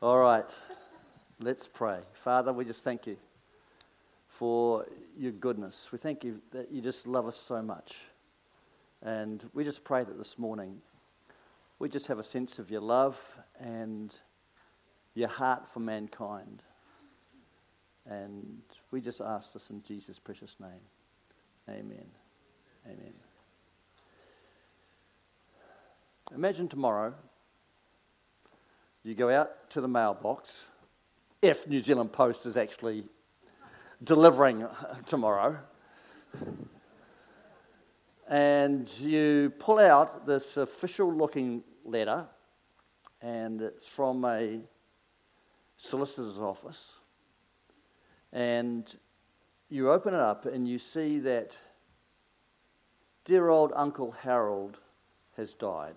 All right, let's pray. Father, we just thank you for your goodness. We thank you that you just love us so much. And we just pray that this morning we just have a sense of your love and your heart for mankind. And we just ask this in Jesus' precious name. Amen. Amen. Imagine tomorrow you go out to the mailbox, if New Zealand Post is actually delivering tomorrow, and you pull out this official looking letter, and it's from a solicitor's office, and you open it up and you see that dear old Uncle Harold has died.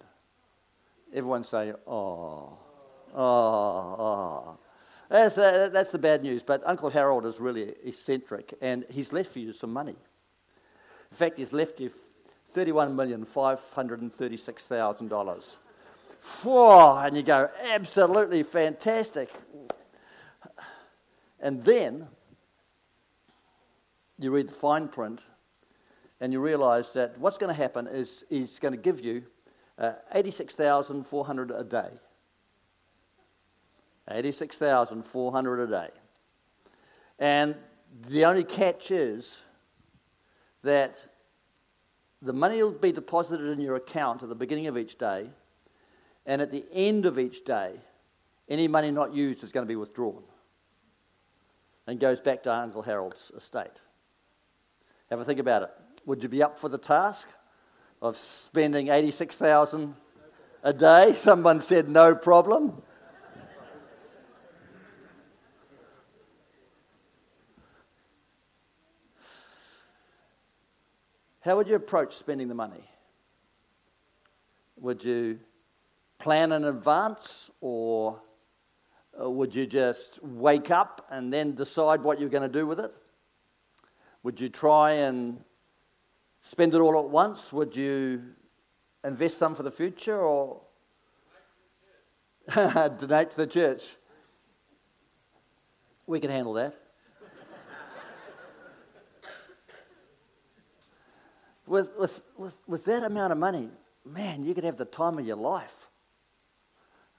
Everyone say, oh. Oh, oh. That's, uh, that's the bad news. But Uncle Harold is really eccentric, and he's left you some money. In fact, he's left you $31,536,000. Whoa, and you go, absolutely fantastic. And then you read the fine print, and you realize that what's going to happen is he's going to give you uh, 86,400 a day. 86,400 a day. And the only catch is that the money will be deposited in your account at the beginning of each day, and at the end of each day, any money not used is going to be withdrawn and goes back to Uncle Harold's estate. Have a think about it. Would you be up for the task of spending 86,000 a day? Someone said no problem. How would you approach spending the money? Would you plan in advance or uh, would you just wake up and then decide what you're going to do with it? Would you try and spend it all at once? Would you invest some for the future or donate to the church? We can handle that. With, with, with, with that amount of money, man, you could have the time of your life.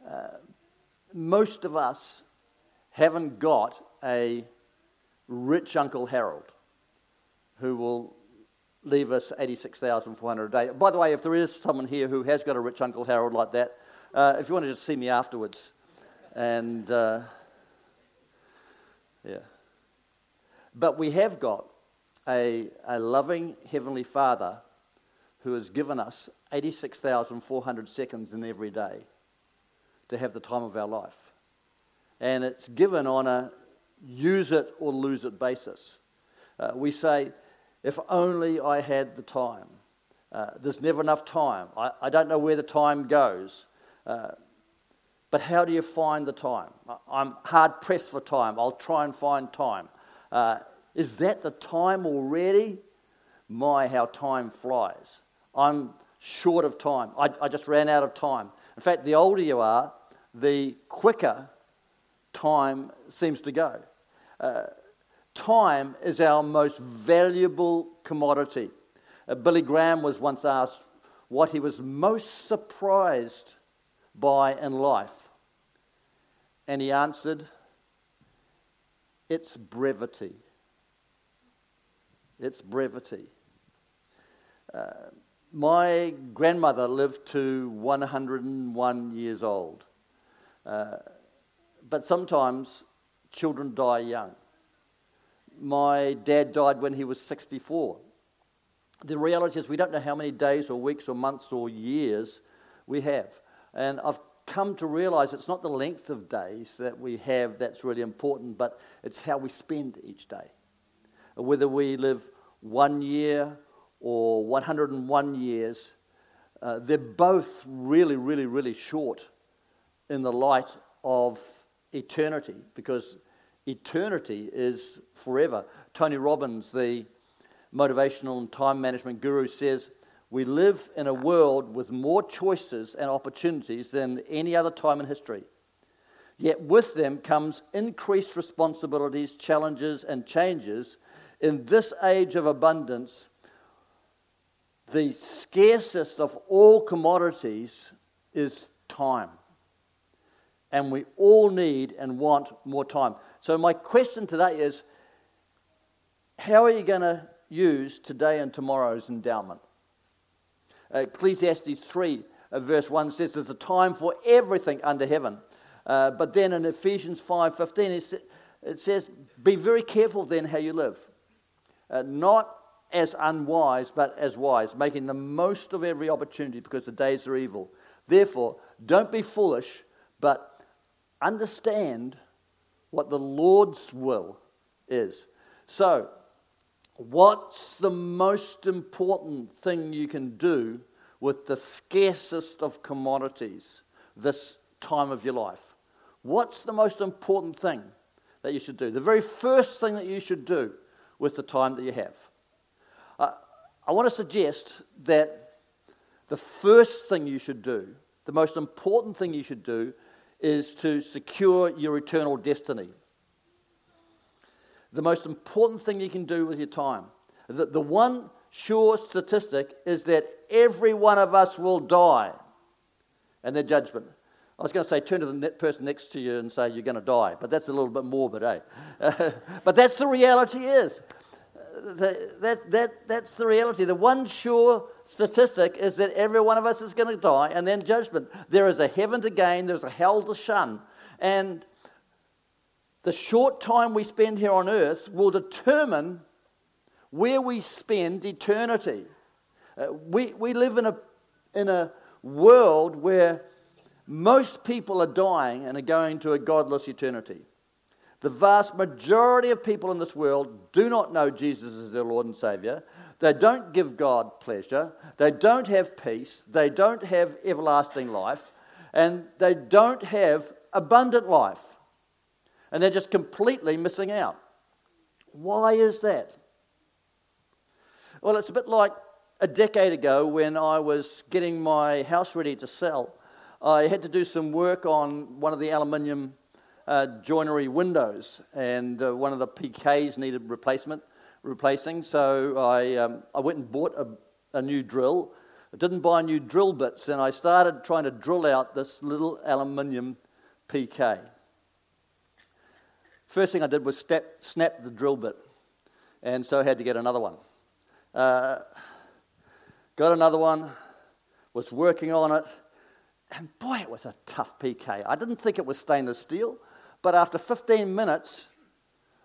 Uh, most of us haven't got a rich Uncle Harold who will leave us 86,400 a day. By the way, if there is someone here who has got a rich Uncle Harold like that, uh, if you want to just see me afterwards, and uh, yeah. But we have got a, a loving Heavenly Father who has given us 86,400 seconds in every day to have the time of our life. And it's given on a use it or lose it basis. Uh, we say, if only I had the time. Uh, there's never enough time. I, I, don't know where the time goes. Uh, but how do you find the time? I'm hard pressed for time. I'll try and find time. Is that the time already? My, how time flies. I'm short of time. I, I just ran out of time. In fact, the older you are, the quicker time seems to go. Uh, time is our most valuable commodity. Uh, Billy Graham was once asked what he was most surprised by in life. And he answered, It's brevity its brevity. Uh, my grandmother lived to 101 years old. Uh, but sometimes children die young. My dad died when he was 64. The reality is, we don't know how many days or weeks or months or years we have. And I've come to realize it's not the length of days that we have that's really important, but it's how we spend each day whether we live one year or 101 years, uh, they're both really, really, really short in the light of eternity because eternity is forever. Tony Robbins, the motivational and time management guru, says, We live in a world with more choices and opportunities than any other time in history. Yet with them comes increased responsibilities, challenges, and changes. In this age of abundance, the scarcest of all commodities is time. And we all need and want more time. So, my question today is how are you going to use today and tomorrow's endowment? Ecclesiastes 3, uh, verse 1 says there's a time for everything under heaven. Uh, but then in Ephesians 5.15, it says, be very careful then how you live. Uh, not as unwise, but as wise, making the most of every opportunity because the days are evil. Therefore, don't be foolish, but understand what the Lord's will is. So, what's the most important thing you can do with the scarcest of commodities this time of your life? What's the most important thing that you should do? The very first thing that you should do with the time that you have. Uh, I want to suggest that the first thing you should do, the most important thing you should do, is to secure your eternal destiny. The most important thing you can do with your time. The, the one sure statistic is that every one of us will die and their judgment. I was going to say, turn to the person next to you and say, You're going to die. But that's a little bit morbid, eh? but that's the reality is. That, that, that, that's the reality. The one sure statistic is that every one of us is going to die and then judgment. There is a heaven to gain, there's a hell to shun. And the short time we spend here on earth will determine where we spend eternity. Uh, we, we live in a, in a world where most people are dying and are going to a godless eternity. The vast majority of people in this world do not know Jesus as their Lord and Savior. They don't give God pleasure. They don't have peace. They don't have everlasting life. And they don't have abundant life. And they're just completely missing out. Why is that? Well, it's a bit like a decade ago when I was getting my house ready to sell. I had to do some work on one of the aluminium uh, joinery windows, and uh, one of the PKs needed replacement, replacing. So I, um, I went and bought a, a new drill. I didn't buy new drill bits, and I started trying to drill out this little aluminium PK. First thing I did was step, snap the drill bit, and so I had to get another one. Uh, got another one, was working on it, and boy, it was a tough PK. I didn't think it was stainless steel, but after 15 minutes,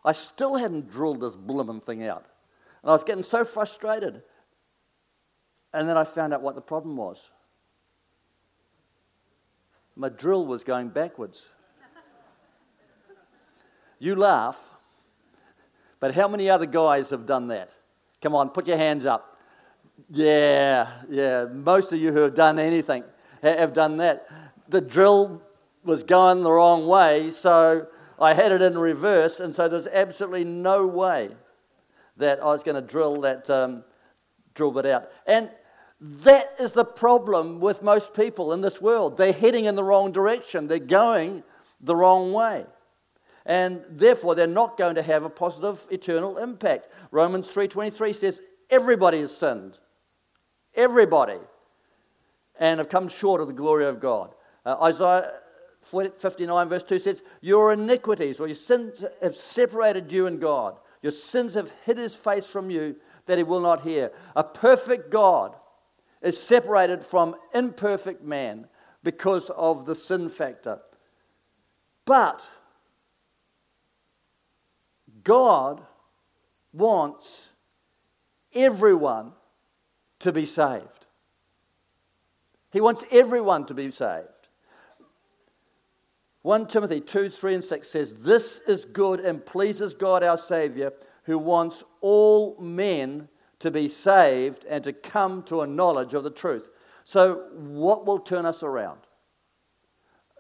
I still hadn't drilled this blooming thing out. And I was getting so frustrated. And then I found out what the problem was. My drill was going backwards. you laugh, but how many other guys have done that? Come on, put your hands up. Yeah, yeah. Most of you who have done anything have done that. The drill was going the wrong way, so I had it in reverse, and so there's absolutely no way that I was going to drill that um, drill bit out. And that is the problem with most people in this world. They're heading in the wrong direction. They're going the wrong way. And therefore they're not going to have a positive eternal impact. Romans 3:23 says everybody has sinned. Everybody and have come short of the glory of God. Uh, Isaiah 59, verse 2 says, Your iniquities or your sins have separated you and God. Your sins have hid his face from you that he will not hear. A perfect God is separated from imperfect man because of the sin factor. But God wants everyone to be saved. He wants everyone to be saved. 1 Timothy 2 3 and 6 says, This is good and pleases God our Savior, who wants all men to be saved and to come to a knowledge of the truth. So, what will turn us around?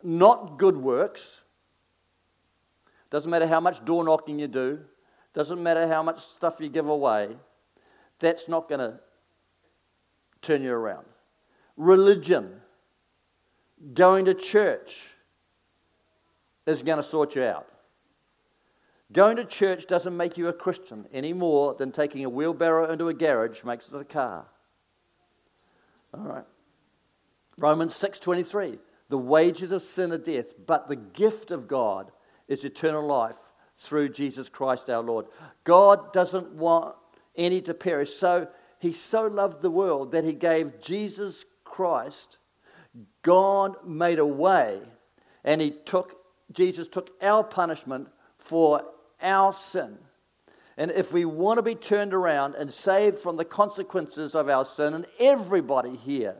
Not good works. Doesn't matter how much door knocking you do, doesn't matter how much stuff you give away, that's not going to turn you around religion, going to church, is going to sort you out. Going to church doesn't make you a Christian any more than taking a wheelbarrow into a garage makes it a car. All right. Romans 6:23. The wages of sin are death, but the gift of God is eternal life through Jesus Christ our Lord. God doesn't want any to perish. So he so loved the world that he gave Jesus Christ. God made a way and he took Jesus took our punishment for our sin. And if we want to be turned around and saved from the consequences of our sin, and everybody here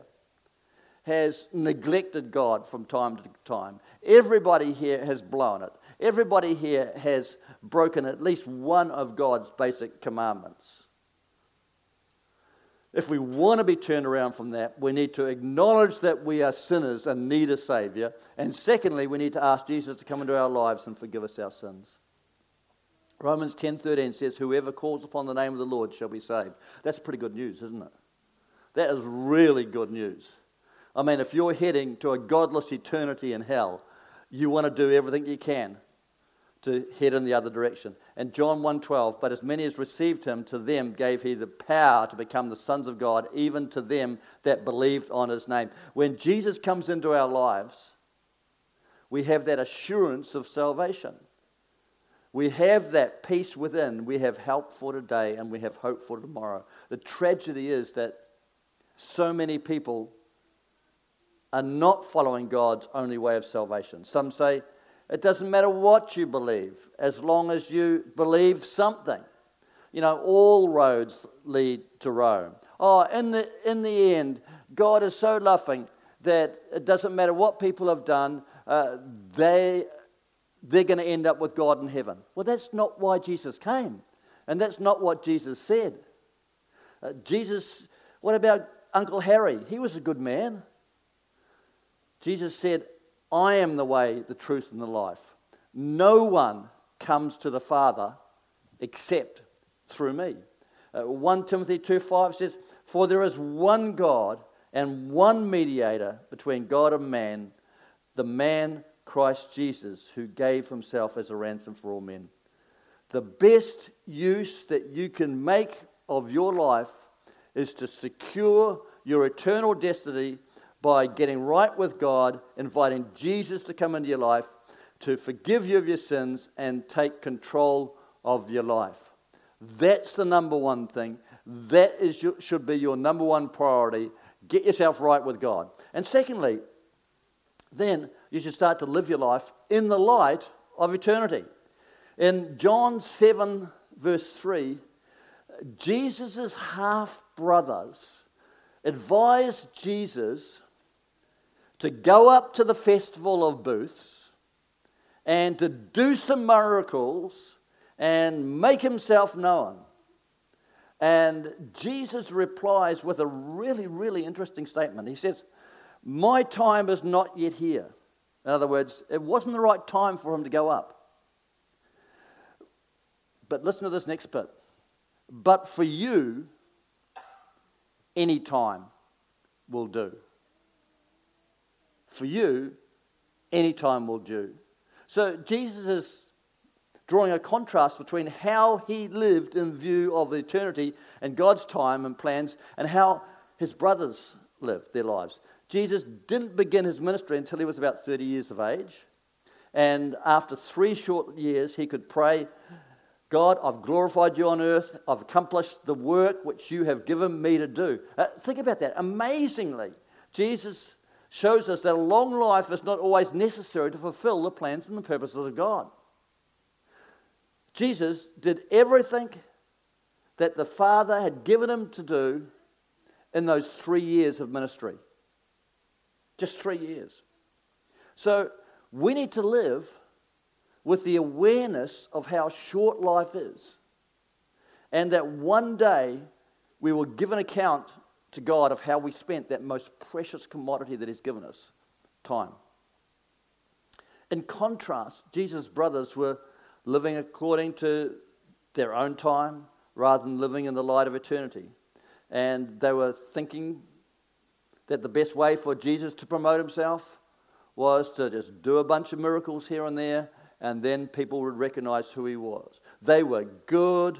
has neglected God from time to time, everybody here has blown it, everybody here has broken at least one of God's basic commandments. If we want to be turned around from that, we need to acknowledge that we are sinners and need a Savior. And secondly, we need to ask Jesus to come into our lives and forgive us our sins. Romans 10:13 says, "Whoever calls upon the name of the Lord shall be saved." That's pretty good news, isn't it? That is really good news. I mean, if you're heading to a godless eternity in hell, you want to do everything you can to head in the other direction. And John 1:12, but as many as received him, to them gave he the power to become the sons of God, even to them that believed on his name. When Jesus comes into our lives, we have that assurance of salvation. We have that peace within. We have help for today and we have hope for tomorrow. The tragedy is that so many people are not following God's only way of salvation. Some say, it doesn't matter what you believe, as long as you believe something. You know, all roads lead to Rome. Oh, in the, in the end, God is so loving that it doesn't matter what people have done, uh, they they're going to end up with God in heaven. Well, that's not why Jesus came. And that's not what Jesus said. Uh, Jesus, what about Uncle Harry? He was a good man. Jesus said, I am the way, the truth, and the life. No one comes to the Father except through me. Uh, 1 Timothy 2 5 says, For there is one God and one mediator between God and man, the man Christ Jesus, who gave himself as a ransom for all men. The best use that you can make of your life is to secure your eternal destiny by getting right with God, inviting Jesus to come into your life, to forgive you of your sins, and take control of your life. That's the number one thing. That is, should be your number one priority. Get yourself right with God. And secondly, then you should start to live your life in the light of eternity. In John 7, verse 3, Jesus' half brothers advised Jesus to go up to the festival of booths and to do some miracles and make himself known. And Jesus replies with a really, really interesting statement. He says, My time is not yet here. In other words, it wasn't the right time for him to go up. But listen to this next bit. But for you, any time will do. For you, any time will do. So Jesus is drawing a contrast between how he lived in view of eternity and God's time and plans and how his brothers lived their lives. Jesus didn't begin his ministry until he was about 30 years of age. And after three short years, he could pray, God, I've glorified you on earth. I've accomplished the work which you have given me to do. Uh, think about that. Amazingly, Jesus shows us that a long life is not always necessary to fulfill the plans and the purposes of God. Jesus did everything that the Father had given him to do in those three years of ministry. Just three years. So we need to live with the awareness of how short life is. And that one day we will give an account to God of how we spent that most precious commodity that He's given us time. In contrast, Jesus' brothers were living according to their own time rather than living in the light of eternity. And they were thinking that the best way for Jesus to promote himself was to just do a bunch of miracles here and there, and then people would recognize who he was. They were good,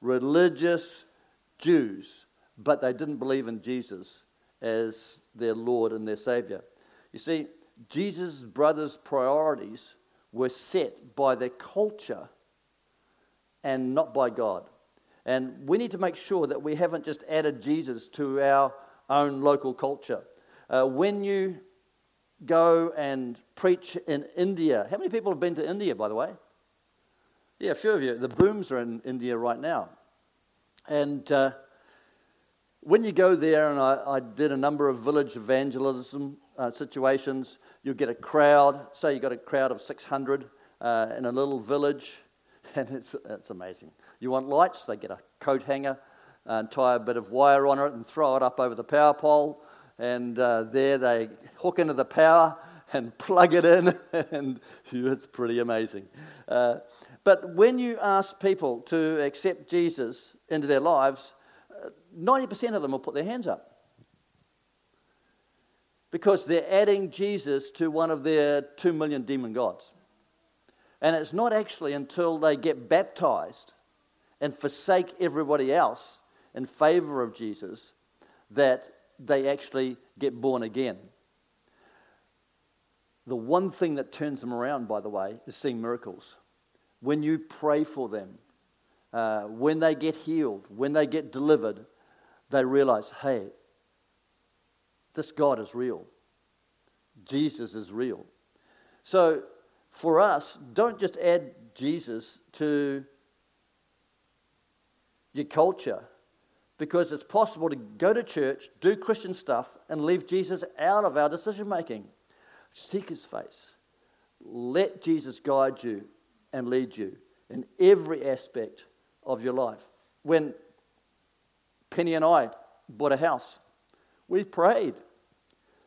religious Jews, but they didn't believe in Jesus as their Lord and their Savior. You see, Jesus' brothers' priorities were set by their culture and not by God. And we need to make sure that we haven't just added Jesus to our own local culture. Uh, when you go and preach in India, how many people have been to India, by the way? Yeah, a few of you. The booms are in India right now. And uh, when you go there, and I, I, did a number of village evangelism uh, situations, you get a crowd, say you got a crowd of 600 uh, in a little village, and it's, it's amazing. You want lights? They get a coat hanger and tie a bit of wire on it and throw it up over the power pole. And uh, there they hook into the power and plug it in, and it's pretty amazing. Uh, but when you ask people to accept Jesus into their lives, 90% uh, of them will put their hands up because they're adding Jesus to one of their two million demon gods. And it's not actually until they get baptized and forsake everybody else in favor of Jesus that they actually get born again. The one thing that turns them around, by the way, is seeing miracles. When you pray for them, uh, when they get healed, when they get delivered, they realize, hey, this God is real. Jesus is real. So for us, don't just add Jesus to your culture because it's possible to go to church, do Christian stuff, and leave Jesus out of our decision making. Seek his face. Let Jesus guide you and lead you in every aspect of your life. When Penny and I bought a house, we prayed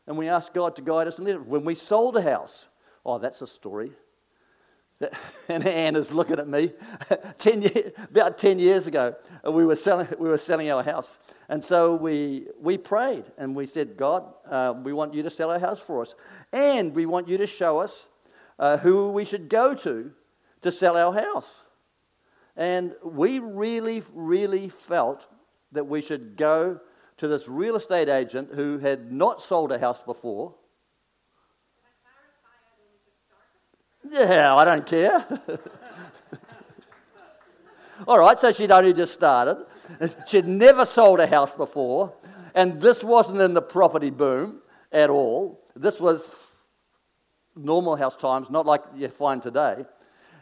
and we asked God to guide us. And when we sold a house, Oh, that's a story. And Anna's looking at me. ten year, about 10 years ago, we were, selling, we were selling our house. And so we, we prayed and we said, God, uh, we want you to sell our house for us. And we want you to show us uh, who we should go to to sell our house. And we really, really felt that we should go to this real estate agent who had not sold a house before Yeah, I don't care. All right, so she'd only just started. She'd never sold a house before, and this wasn't in the property boom at all. This was normal house times, not like you find today.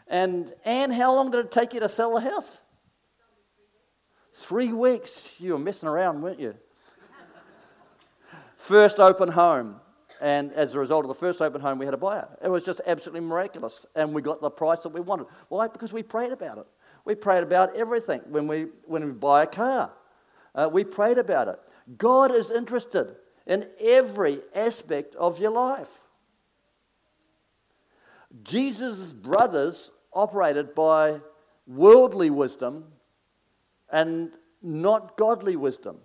And Anne, how long did it take you to sell the house? Three weeks. You were messing around, weren't you? First open home. And as a result of the first open home, we had a buyer. It was just absolutely miraculous. And we got the price that we wanted. Why? Because we prayed about it. We prayed about everything when we, when we buy a car. Uh, we prayed about it. God is interested in every aspect of your life. Jesus' brothers operated by worldly wisdom and not godly wisdom.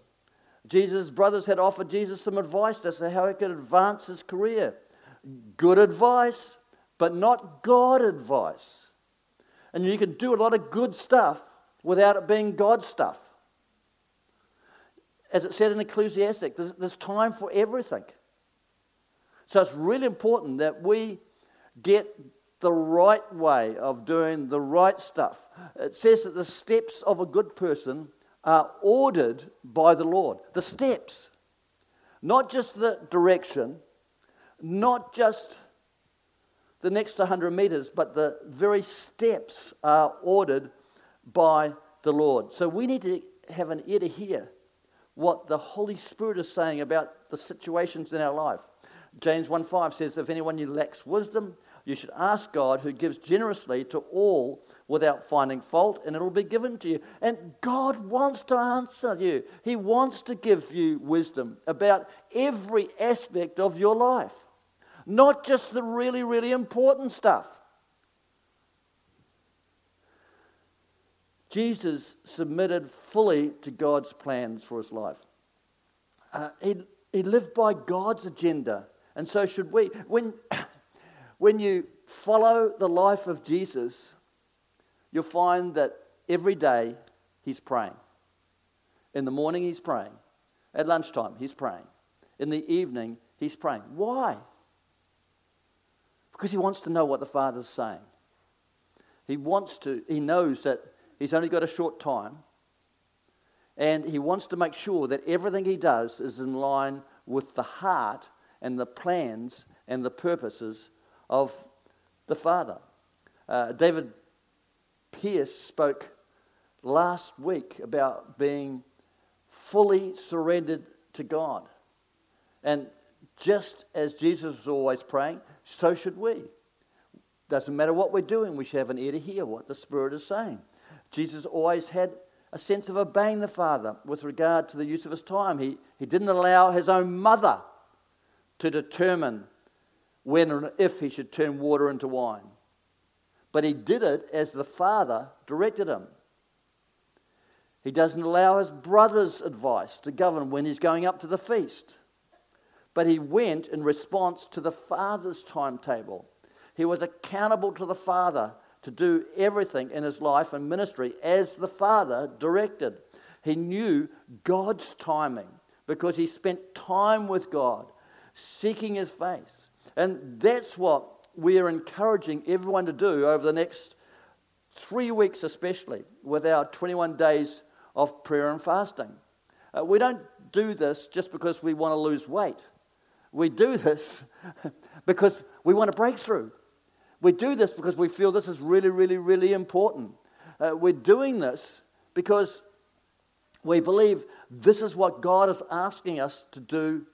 Jesus' brothers had offered Jesus some advice as to how he could advance his career. Good advice, but not God advice. And you can do a lot of good stuff without it being God stuff. As it said in Ecclesiastic, there's, there's time for everything. So it's really important that we get the right way of doing the right stuff. It says that the steps of a good person are ordered by the Lord. The steps, not just the direction, not just the next 100 meters, but the very steps are ordered by the Lord. So we need to have an ear to hear what the Holy Spirit is saying about the situations in our life. James 1:5 says, If anyone lacks wisdom, you should ask God, who gives generously to all without finding fault, and it'll be given to you. And God wants to answer you, He wants to give you wisdom about every aspect of your life, not just the really, really important stuff. Jesus submitted fully to God's plans for his life. Uh, he, he lived by God's agenda, and so should we. When When you follow the life of Jesus, you'll find that every day he's praying. In the morning, he's praying. At lunchtime, he's praying. In the evening, he's praying. Why? Because he wants to know what the Father's saying. He wants to, he knows that he's only got a short time, and he wants to make sure that everything he does is in line with the heart and the plans and the purposes of the Father. Uh, David Pierce spoke last week about being fully surrendered to God. And just as Jesus was always praying, so should we. Doesn't matter what we're doing, we should have an ear to hear what the Spirit is saying. Jesus always had a sense of obeying the Father with regard to the use of his time. He, he didn't allow his own mother to determine when and if he should turn water into wine. But he did it as the Father directed him. He doesn't allow his brother's advice to govern when he's going up to the feast. But he went in response to the Father's timetable. He was accountable to the Father to do everything in his life and ministry as the Father directed. He knew God's timing because he spent time with God, seeking his face. And that's what we are encouraging everyone to do over the next three weeks, especially with our 21 days of prayer and fasting. Uh, we don't do this just because we want to lose weight. We do this because we want a breakthrough. We do this because we feel this is really, really, really important. Uh, we're doing this because we believe this is what God is asking us to do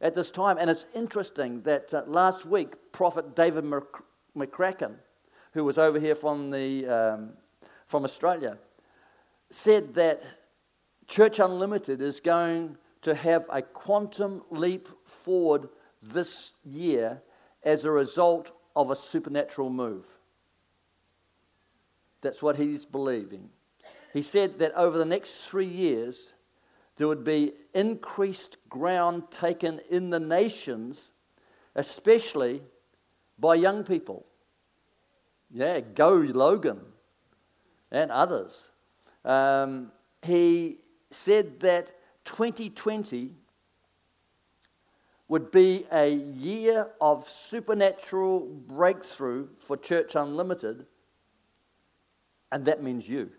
at this time. And it's interesting that uh, last week, Prophet David McCracken, who was over here from, the, um, from Australia, said that Church Unlimited is going to have a quantum leap forward this year as a result of a supernatural move. That's what he's believing. He said that over the next three years, there would be increased ground taken in the nations, especially by young people. Yeah, go Logan and others. Um, he said that 2020 would be a year of supernatural breakthrough for Church Unlimited, and that means you.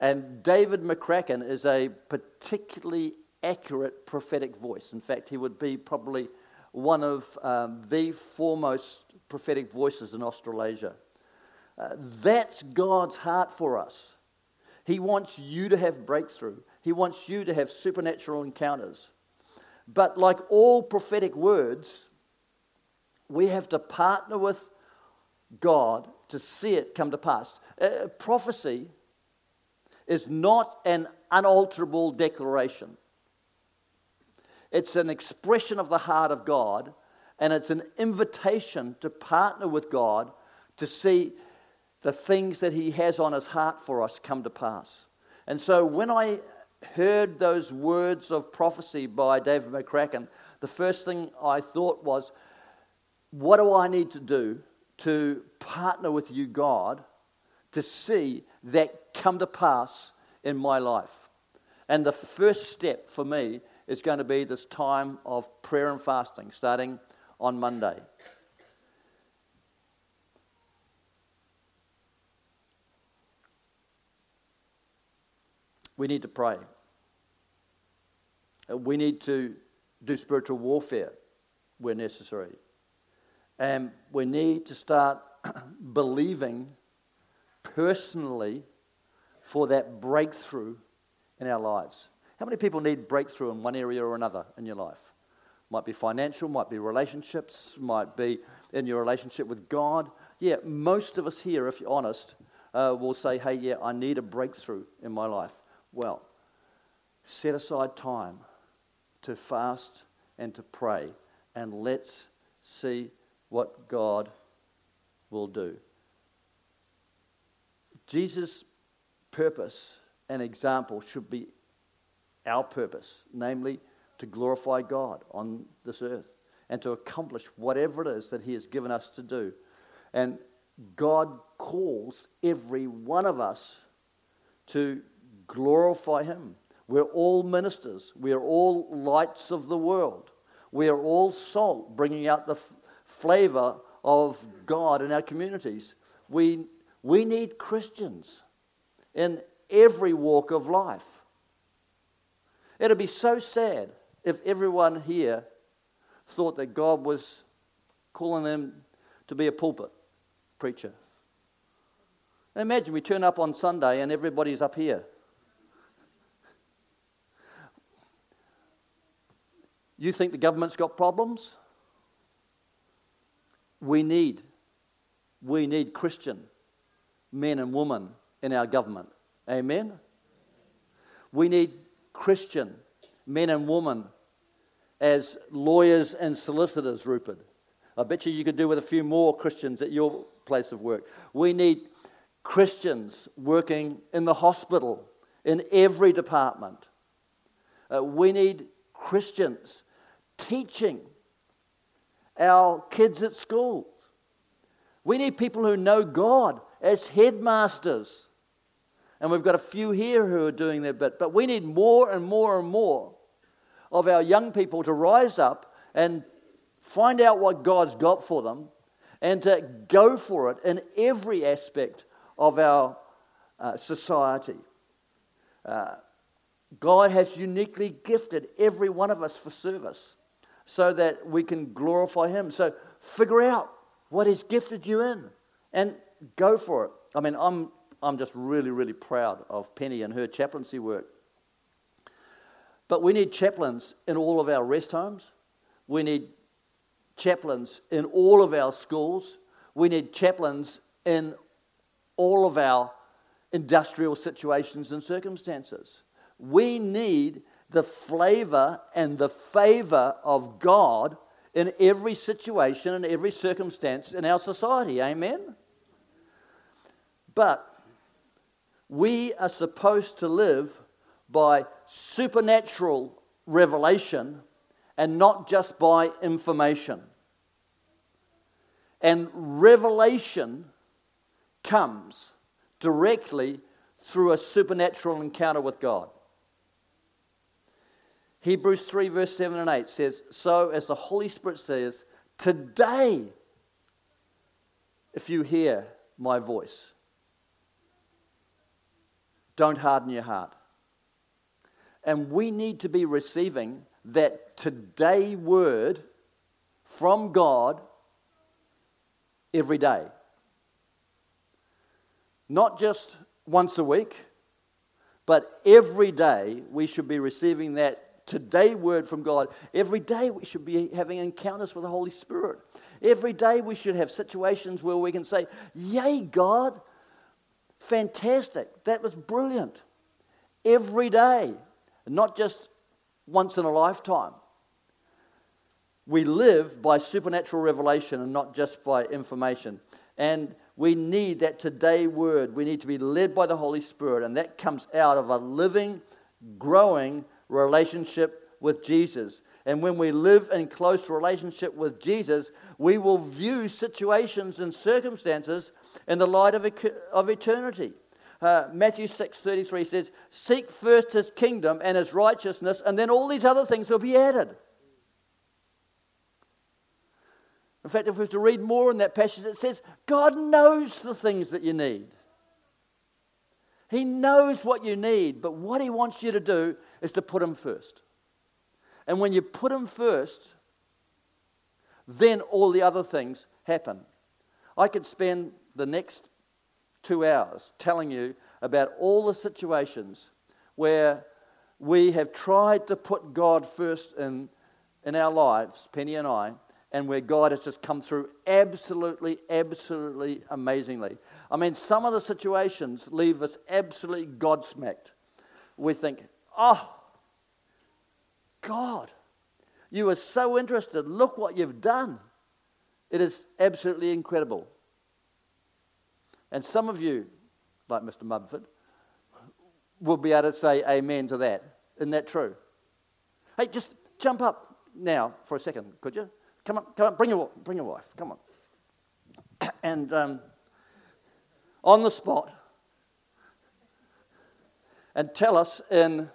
And David McCracken is a particularly accurate prophetic voice. In fact, he would be probably one of um, the foremost prophetic voices in Australasia. Uh, that's God's heart for us. He wants you to have breakthrough, He wants you to have supernatural encounters. But like all prophetic words, we have to partner with God to see it come to pass. Uh, prophecy is not an unalterable declaration. It's an expression of the heart of God, and it's an invitation to partner with God to see the things that He has on His heart for us come to pass. And so when I heard those words of prophecy by David McCracken, the first thing I thought was, what do I need to do to partner with you, God, to see that come to pass in my life? And the first step for me is going to be this time of prayer and fasting starting on Monday. We need to pray. Uh, we need to do spiritual warfare where necessary. And we need to start believing personally for that breakthrough in our lives. How many people need breakthrough in one area or another in your life? Might be financial, might be relationships, might be in your relationship with God. Yeah, most of us here, if you're honest, uh, will say, hey, yeah, I need a breakthrough in my life. Well, set aside time to fast and to pray, and let's see what God will do. Jesus' purpose and example should be our purpose, namely to glorify God on this earth. and to accomplish whatever it is that He has given us to do. And God calls every one of us to glorify Him. We're all ministers, we are all lights of the world, we are all salt, bringing out the f- flavor of God in our communities. We, we need Christians in every walk of life. It'd be so sad if everyone here thought that God was calling them to be a pulpit preacher. Imagine we turn up on Sunday and everybody's up here. You think the government's got problems? We need, we need Christian men and women in our government. Amen? We need Christian men and women as lawyers and solicitors, Rupert. I bet you you could do with a few more Christians at your place of work. We need Christians working in the hospital, in every department. Uh, we need Christians teaching our kids at school. We need people who know God as headmasters. And we've got a few here who are doing their bit. But we need more and more and more of our young people to rise up and find out what God's got for them and to go for it in every aspect of our uh, society. Uh, God has uniquely gifted every one of us for service so that we can glorify Him. So figure out what He's gifted you in and go for it. I mean, I'm, I'm just really, really proud of Penny and her chaplaincy work. But we need chaplains in all of our rest homes. We need chaplains in all of our schools. We need chaplains in all of our industrial situations and circumstances. We need the flavor and the favor of God in every situation and every circumstance in our society. Amen? But we are supposed to live by supernatural revelation and not just by information. And revelation comes directly through a supernatural encounter with God. Hebrews 3, verse 7 and 8 says, So as the Holy Spirit says, today, if you hear my voice, don't harden your heart. And we need to be receiving that today word from God every day. Not just once a week, but every day we should be receiving that today word from God. Every day we should be having encounters with the Holy Spirit. Every day we should have situations where we can say, Yay, God, fantastic, that was brilliant. Every day, not just once in a lifetime. We live by supernatural revelation and not just by information. And we need that today word. We need to be led by the Holy Spirit, and that comes out of a living, growing relationship with Jesus. And when we live in close relationship with Jesus, we will view situations and circumstances in the light of, of eternity. Uh, Matthew 6:33 says, "Seek first his kingdom and his righteousness, and then all these other things will be added." In fact, if we were to read more in that passage, it says, God knows the things that you need. He knows what you need, but what He wants you to do is to put Him first. And when you put Him first, then all the other things happen. I could spend the next two hours telling you about all the situations where we have tried to put God first in, in our lives, Penny and I, and where God has just come through absolutely, absolutely amazingly. I mean, some of the situations leave us absolutely godsmacked. We think, oh, God, you are so interested. Look what you've done. It is absolutely incredible. And some of you, like Mr. Mumford, will be able to say amen to that. Isn't that true? Hey, just jump up now for a second, could you? come on, come on, bring your, bring your wife, come on. And um, on the spot, and tell us in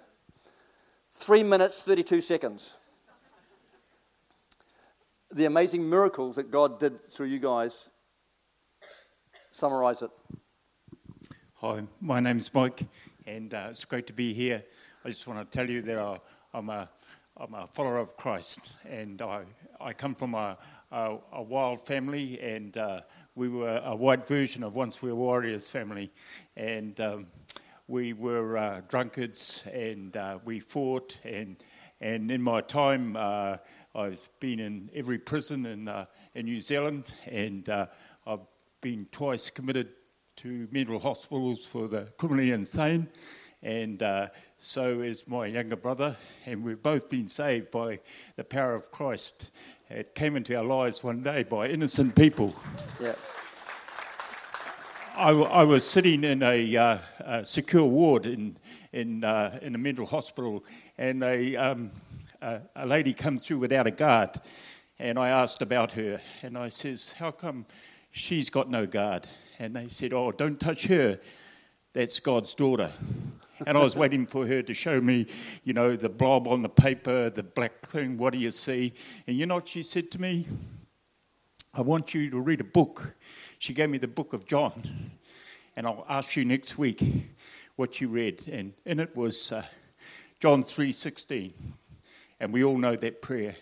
three minutes, 32 seconds, the amazing miracles that God did through you guys. Summarize it. Hi, my name is Mike, and uh, it's great to be here. I just want to tell you that I, I'm a I'm a follower of Christ, and I, I come from a, a, a wild family, and uh, we were a white version of Once We Were Warriors family. And um, we were uh, drunkards, and uh, we fought. And, and in my time, uh, I've been in every prison in, uh, in New Zealand, and uh, I've been twice committed to mental hospitals for the criminally insane and so is my younger brother, and we've both been saved by the power of Christ. It came into our lives one day by innocent people. Yeah. I, I was sitting in a, uh, a secure ward in in uh, in a mental hospital, and a, um, a, a lady come through without a guard, and I asked about her, and I says, "How come she's got no guard?" And they said, "Oh, don't touch her. That's God's daughter." and I was waiting for her to show me, you know, the blob on the paper, the black thing, what do you see? And you know what she said to me? I want you to read a book. She gave me the book of John, and I'll ask you next week what you read. And in it was uh, John 3.16, and we all know that prayer.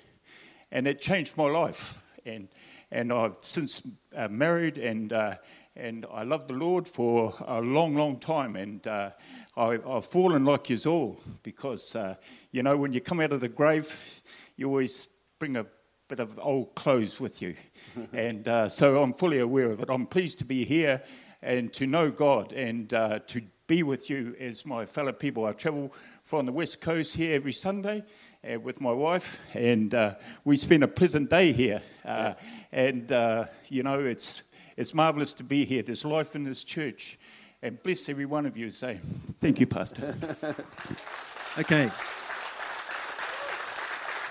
And it changed my life. And, and I've since uh, married and... Uh, and I love the Lord for a long, long time. And uh, I, have fallen like you all because, uh, you know, when you come out of the grave, you always bring a bit of old clothes with you. and uh, so I'm fully aware of it. I'm pleased to be here and to know God and uh, to be with you as my fellow people. I travel from the West Coast here every Sunday. Uh, with my wife, and uh, we spend a pleasant day here. Uh, and uh, you know, it's it's marvelous to be here. There's life in this church. And bless every one of you. Say, thank you, Pastor. okay.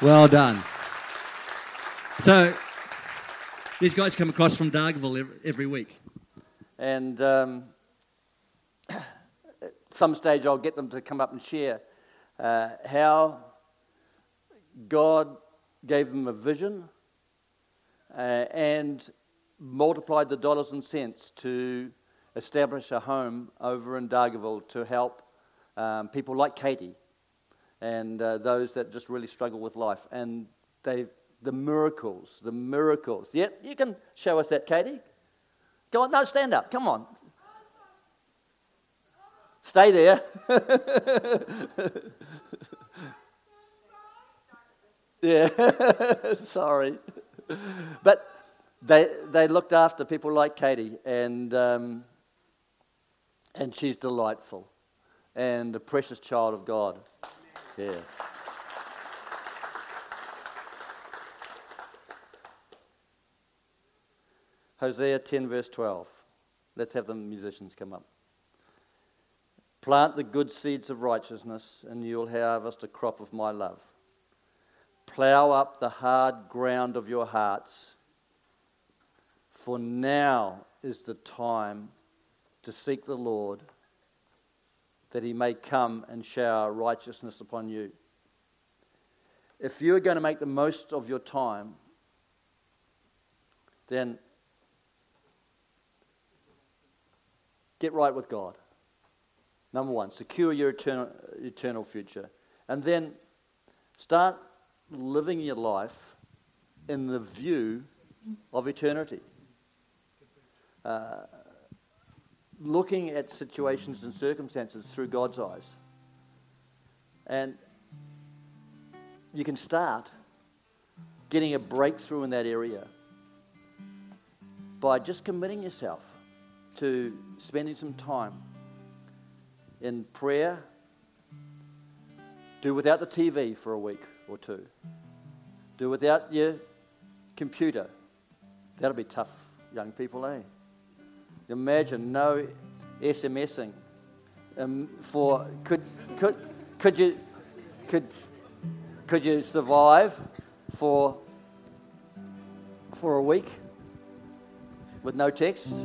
Well done. So, these guys come across from Dargaville every week. And um, at some stage, I'll get them to come up and share uh, how God gave them a vision uh, and multiplied the dollars and cents to establish a home over in Dargaville to help um, people like Katie and uh, those that just really struggle with life. And they, the miracles, the miracles. Yeah, you can show us that, Katie. Go on, no, stand up. Come on. Stay there. yeah, sorry. But they, they looked after people like Katie, and, um, and she's delightful and a precious child of God. Yeah. Hosea 10, verse 12. Let's have the musicians come up. Plant the good seeds of righteousness, and you'll harvest a crop of my love. Plow up the hard ground of your hearts for now is the time to seek the Lord, that he may come and shower righteousness upon you. If you're going to make the most of your time, then get right with God. Number one, secure your eternal, eternal future. And then start living your life in the view of eternity. Uh, looking at situations and circumstances through God's eyes. And you can start getting a breakthrough in that area by just committing yourself to spending some time in prayer. Do without the TV for a week or two. Do without your computer. That'll be tough, young people, eh? Imagine no SMSing. Um, for could could could you could could you survive for for a week with no texts?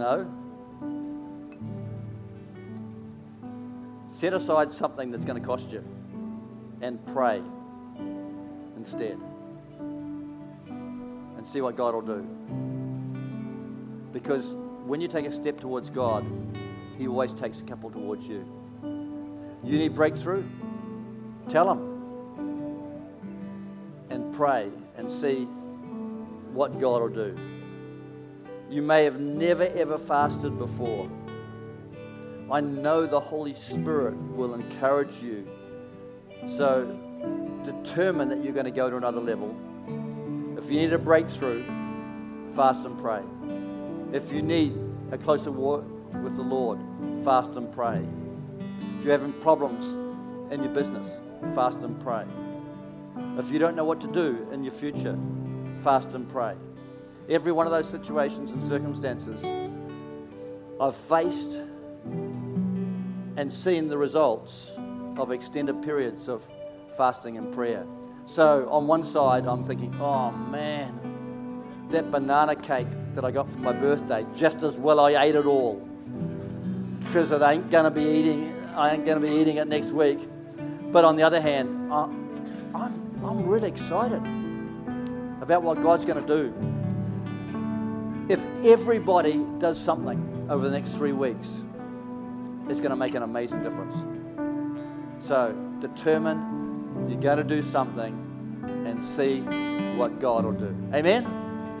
No. Set aside something that's going to cost you and pray instead. And see what God will do. Because when you take a step towards God, He always takes a couple towards you. You need breakthrough? Tell Him. And pray and see what God will do. You may have never ever fasted before. I know the Holy Spirit will encourage you. So determine that you're going to go to another level. If you need a breakthrough, fast and pray. If you need a closer walk with the Lord, fast and pray. If you're having problems in your business, fast and pray. If you don't know what to do in your future, fast and pray. Every one of those situations and circumstances I've faced and seen the results of extended periods of fasting and prayer. So, on one side, I'm thinking, oh man, that banana cake that I got for my birthday, just as well I ate it all. Because ain't to be eating, I ain't going to be eating it next week. But on the other hand, I'm, I'm really excited about what God's going to do. If everybody does something over the next three weeks, it's going to make an amazing difference. So determine you're going to do something and see what God will do. Amen?